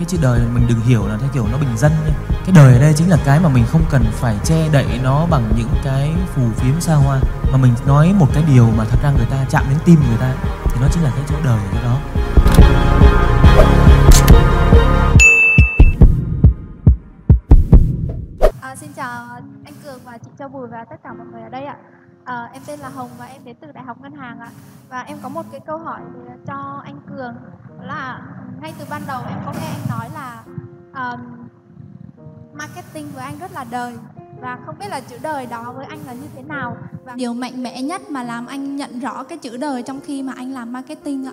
cái chữ đời mình đừng hiểu là theo kiểu nó bình dân nha cái đời ở đây chính là cái mà mình không cần phải che đậy nó bằng những cái phù phiếm xa hoa mà mình nói một cái điều mà thật ra người ta chạm đến tim người ta thì nó chính là cái chỗ đời cái đó À, xin chào anh Cường và chị Châu Bùi và tất cả mọi người ở đây ạ. À, em tên là Hồng và em đến từ Đại học Ngân hàng ạ. Và em có một cái câu hỏi cho anh Cường là ngay từ ban đầu em có nghe anh nói là um, marketing với anh rất là đời và không biết là chữ đời đó với anh là như thế nào và điều mạnh mẽ nhất mà làm anh nhận rõ cái chữ đời trong khi mà anh làm marketing ạ.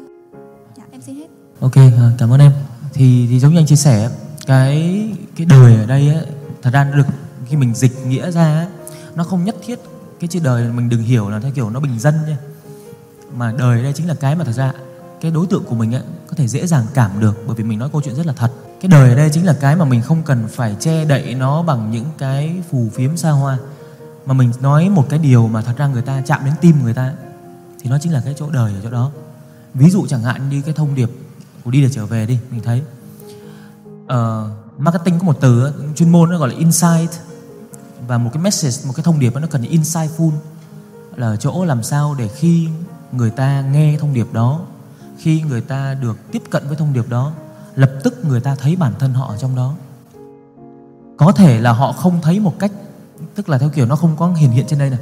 Dạ em xin hết. ok à, cảm ơn em thì thì giống như anh chia sẻ cái cái đời ở đây á thật ra nó được khi mình dịch nghĩa ra á, nó không nhất thiết cái chữ đời mình đừng hiểu là theo kiểu nó bình dân nha mà đời đây chính là cái mà thật ra cái đối tượng của mình á có thể dễ dàng cảm được bởi vì mình nói câu chuyện rất là thật. Cái đời ở đây chính là cái mà mình không cần phải che đậy nó bằng những cái phù phiếm xa hoa. Mà mình nói một cái điều mà thật ra người ta chạm đến tim người ta thì nó chính là cái chỗ đời ở chỗ đó. Ví dụ chẳng hạn như cái thông điệp của đi để trở về đi mình thấy. Uh, marketing có một từ chuyên môn nó gọi là insight. Và một cái message một cái thông điệp nó cần insightful. Là chỗ làm sao để khi người ta nghe thông điệp đó khi người ta được tiếp cận với thông điệp đó, lập tức người ta thấy bản thân họ ở trong đó. Có thể là họ không thấy một cách, tức là theo kiểu nó không có hiện hiện trên đây này.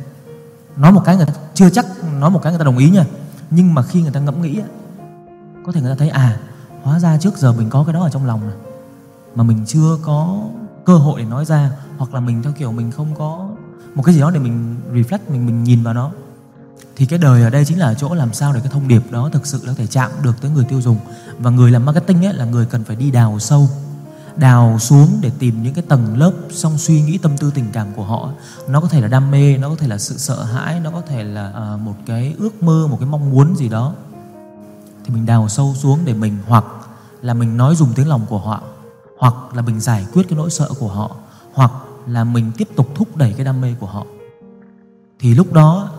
Nói một cái người ta chưa chắc, nói một cái người ta đồng ý nha. Nhưng mà khi người ta ngẫm nghĩ có thể người ta thấy à hóa ra trước giờ mình có cái đó ở trong lòng này mà mình chưa có cơ hội để nói ra, hoặc là mình theo kiểu mình không có một cái gì đó để mình reflect, mình mình nhìn vào nó thì cái đời ở đây chính là chỗ làm sao để cái thông điệp đó thực sự nó thể chạm được tới người tiêu dùng. Và người làm marketing ấy là người cần phải đi đào sâu đào xuống để tìm những cái tầng lớp xong suy nghĩ tâm tư tình cảm của họ. Nó có thể là đam mê nó có thể là sự sợ hãi nó có thể là uh, một cái ước mơ một cái mong muốn gì đó. Thì mình đào sâu xuống để mình hoặc là mình nói dùng tiếng lòng của họ hoặc là mình giải quyết cái nỗi sợ của họ hoặc là mình tiếp tục thúc đẩy cái đam mê của họ. Thì lúc đó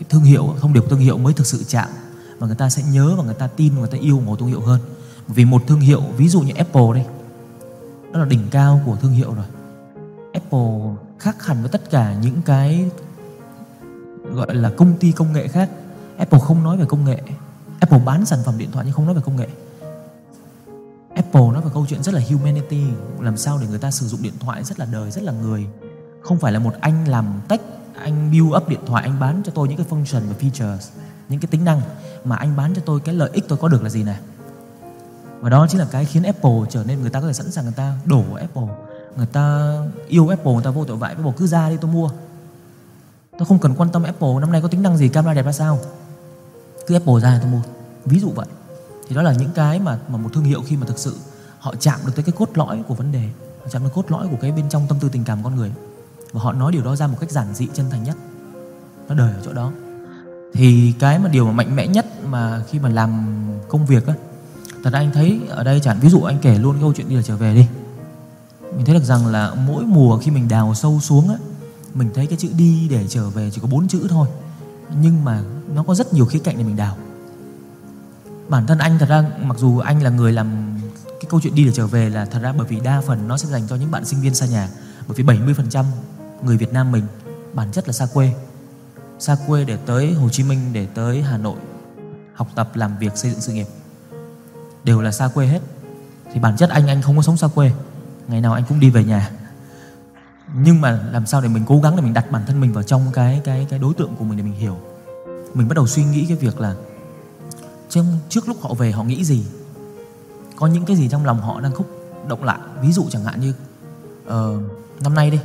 cái thương hiệu, thông điệp của thương hiệu mới thực sự chạm và người ta sẽ nhớ và người ta tin và người ta yêu một thương hiệu hơn. Vì một thương hiệu, ví dụ như Apple đây đó là đỉnh cao của thương hiệu rồi. Apple khác hẳn với tất cả những cái gọi là công ty công nghệ khác. Apple không nói về công nghệ. Apple bán sản phẩm điện thoại nhưng không nói về công nghệ. Apple nói về câu chuyện rất là humanity, làm sao để người ta sử dụng điện thoại rất là đời, rất là người. Không phải là một anh làm tech anh build up điện thoại, anh bán cho tôi những cái function và features, những cái tính năng mà anh bán cho tôi cái lợi ích tôi có được là gì này? Và đó chính là cái khiến Apple trở nên người ta có thể sẵn sàng người ta đổ Apple. Người ta yêu Apple, người ta vô tội vạ, Apple cứ ra đi, tôi mua. Tôi không cần quan tâm Apple, năm nay có tính năng gì, camera đẹp ra sao? Cứ Apple ra tôi mua. Ví dụ vậy. Thì đó là những cái mà mà một thương hiệu khi mà thực sự họ chạm được tới cái cốt lõi của vấn đề, họ chạm được cốt lõi của cái bên trong tâm tư tình cảm con người và họ nói điều đó ra một cách giản dị, chân thành nhất. Nó đời ở chỗ đó. Thì cái mà điều mà mạnh mẽ nhất mà khi mà làm công việc á, thật ra anh thấy ở đây chẳng, ví dụ anh kể luôn câu chuyện đi là trở về đi. Mình thấy được rằng là mỗi mùa khi mình đào sâu xuống á, mình thấy cái chữ đi để trở về chỉ có bốn chữ thôi. Nhưng mà nó có rất nhiều khía cạnh để mình đào. Bản thân anh thật ra, mặc dù anh là người làm cái câu chuyện đi để trở về là thật ra bởi vì đa phần nó sẽ dành cho những bạn sinh viên xa nhà, bởi vì 70% người Việt Nam mình bản chất là xa quê. Xa quê để tới Hồ Chí Minh để tới Hà Nội học tập làm việc xây dựng sự nghiệp. Đều là xa quê hết. Thì bản chất anh anh không có sống xa quê. Ngày nào anh cũng đi về nhà. Nhưng mà làm sao để mình cố gắng để mình đặt bản thân mình vào trong cái cái cái đối tượng của mình để mình hiểu? Mình bắt đầu suy nghĩ cái việc là trong trước lúc họ về họ nghĩ gì? Có những cái gì trong lòng họ đang khúc động lại? Ví dụ chẳng hạn như uh, năm nay đi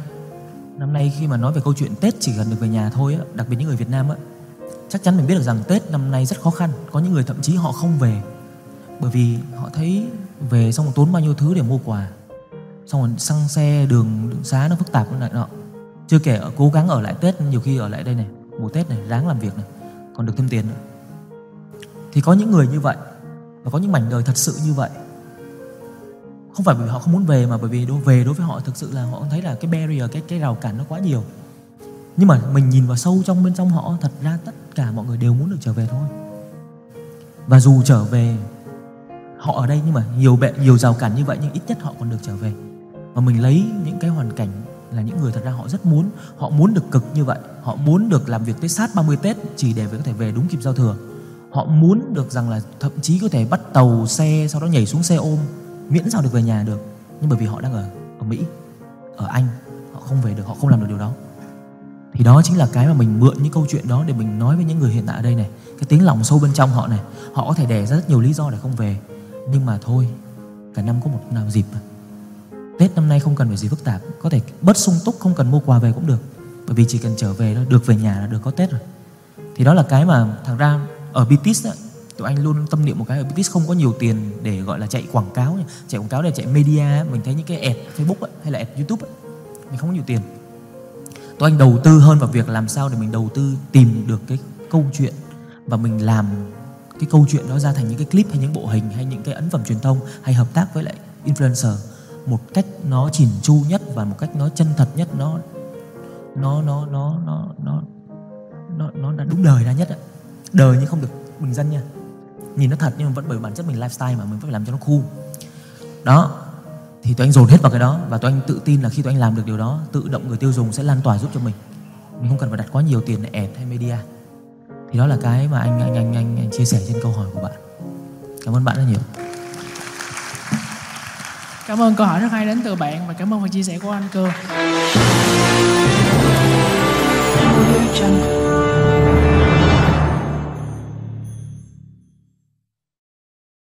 năm nay khi mà nói về câu chuyện tết chỉ cần được về nhà thôi á đặc biệt những người việt nam á chắc chắn mình biết được rằng tết năm nay rất khó khăn có những người thậm chí họ không về. Bởi vì họ thấy về xong tốn bao nhiêu thứ để mua quà. Xong rồi xăng xe đường, đường xá nó phức tạp lại nọ. Chưa kể ở cố gắng ở lại tết nhiều khi ở lại đây này mùa tết này ráng làm việc này còn được thêm tiền nữa. Thì có những người như vậy và có những mảnh đời thật sự như vậy không phải vì họ không muốn về mà bởi vì đối, về đối với họ thực sự là họ thấy là cái barrier, cái cái rào cản nó quá nhiều. Nhưng mà mình nhìn vào sâu trong, bên trong họ, thật ra tất cả mọi người đều muốn được trở về thôi. Và dù trở về, họ ở đây nhưng mà nhiều bệ, nhiều rào cản như vậy nhưng ít nhất họ còn được trở về. Và mình lấy những cái hoàn cảnh là những người thật ra họ rất muốn, họ muốn được cực như vậy. Họ muốn được làm việc tới sát 30 Tết chỉ để có thể về đúng kịp giao thừa. Họ muốn được rằng là thậm chí có thể bắt tàu xe, sau đó nhảy xuống xe ôm miễn sao được về nhà được. Nhưng bởi vì họ đang ở ở Mỹ, ở Anh, họ không về được, họ không làm được điều đó. Thì đó chính là cái mà mình mượn những câu chuyện đó để mình nói với những người hiện tại ở đây này. Cái tiếng lòng sâu bên trong họ này, họ có thể đẻ ra rất nhiều lý do để không về. Nhưng mà thôi, cả năm có một nào dịp mà. Tết năm nay không cần phải gì phức tạp, Có thể bớt sung túc, không cần mua quà về cũng được. Bởi vì chỉ cần trở về được về nhà là được, có Tết rồi. Thì đó là cái mà thằng ra ở BTS đó tụi anh luôn tâm niệm một cái ở BTS không có nhiều tiền để gọi là chạy quảng cáo chạy quảng cáo để chạy media mình thấy những cái ad Facebook ấy, hay là ad YouTube ấy, mình không có nhiều tiền. Tụi anh đầu tư hơn vào việc làm sao để mình đầu tư tìm được cái câu chuyện và mình làm cái câu chuyện đó ra thành những cái clip hay những bộ hình hay những cái ấn phẩm truyền thông hay hợp tác với lại influencer một cách nó chỉn chu nhất và một cách nó chân thật nhất nó nó nó nó nó nó nó nó đã đúng đời ra nhất ạ đời nhưng không được bình dân nha nhìn nó thật nhưng mà vẫn bởi bản chất mình lifestyle mà mình phải làm cho nó cool. Đó thì tụi anh dồn hết vào cái đó và tụi anh tự tin là khi tụi anh làm được điều đó tự động người tiêu dùng sẽ lan tỏa giúp cho mình. Mình không cần phải đặt quá nhiều tiền để ad hay media. Thì đó là cái mà anh anh anh anh, anh chia sẻ trên câu hỏi của bạn. Cảm ơn bạn rất nhiều. Cảm ơn câu hỏi rất hay đến từ bạn và cảm ơn phần chia sẻ của anh cường